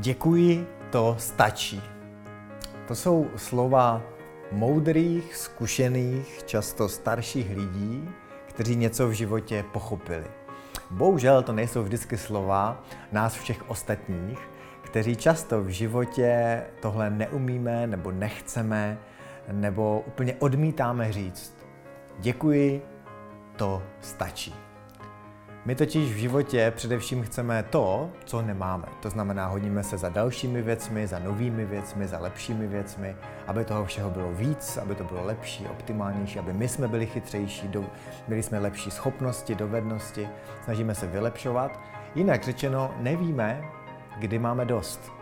Děkuji, to stačí. To jsou slova moudrých, zkušených, často starších lidí, kteří něco v životě pochopili. Bohužel to nejsou vždycky slova nás všech ostatních, kteří často v životě tohle neumíme nebo nechceme nebo úplně odmítáme říct. Děkuji, to stačí. My totiž v životě především chceme to, co nemáme. To znamená, hodíme se za dalšími věcmi, za novými věcmi, za lepšími věcmi, aby toho všeho bylo víc, aby to bylo lepší, optimálnější, aby my jsme byli chytřejší, do, měli jsme lepší schopnosti, dovednosti, snažíme se vylepšovat. Jinak řečeno, nevíme, kdy máme dost.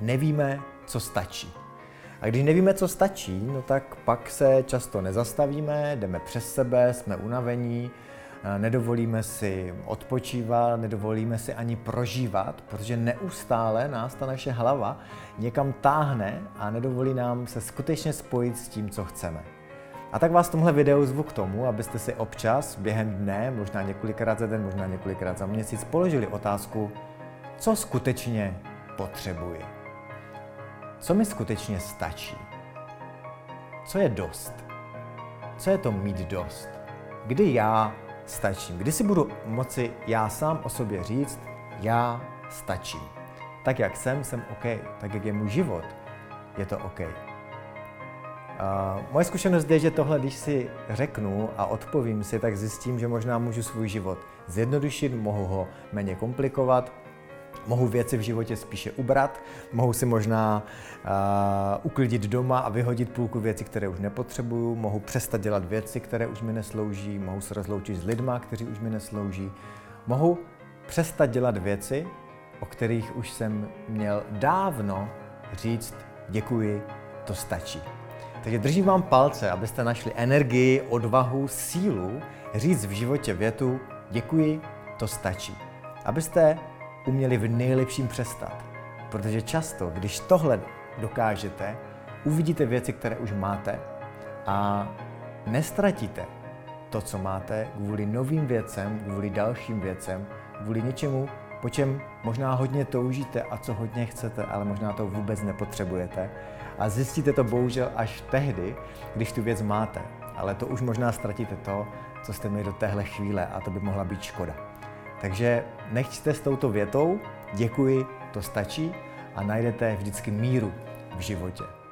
Nevíme, co stačí. A když nevíme, co stačí, no tak pak se často nezastavíme, jdeme přes sebe, jsme unavení, nedovolíme si odpočívat, nedovolíme si ani prožívat, protože neustále nás ta naše hlava někam táhne a nedovolí nám se skutečně spojit s tím, co chceme. A tak vás v tomhle videu zvu k tomu, abyste si občas během dne, možná několikrát za den, možná několikrát za měsíc, položili otázku, co skutečně potřebuji. Co mi skutečně stačí? Co je dost? Co je to mít dost? Kdy já stačím. Kdy si budu moci já sám o sobě říct, já stačím. Tak jak jsem, jsem OK. Tak jak je můj život, je to OK. Uh, moje zkušenost je, že tohle, když si řeknu a odpovím si, tak zjistím, že možná můžu svůj život zjednodušit, mohu ho méně komplikovat, mohu věci v životě spíše ubrat, mohu si možná uh, uklidit doma a vyhodit půlku věcí, které už nepotřebuju, mohu přestat dělat věci, které už mi neslouží, mohu se rozloučit s lidma, kteří už mi neslouží, mohu přestat dělat věci, o kterých už jsem měl dávno říct děkuji, to stačí. Takže držím vám palce, abyste našli energii, odvahu, sílu říct v životě větu děkuji, to stačí. Abyste uměli v nejlepším přestat. Protože často, když tohle dokážete, uvidíte věci, které už máte a nestratíte to, co máte, kvůli novým věcem, kvůli dalším věcem, kvůli něčemu, po čem možná hodně toužíte a co hodně chcete, ale možná to vůbec nepotřebujete. A zjistíte to bohužel až tehdy, když tu věc máte. Ale to už možná ztratíte to, co jste měli do téhle chvíle a to by mohla být škoda. Takže nechťte s touto větou, děkuji, to stačí a najdete vždycky míru v životě.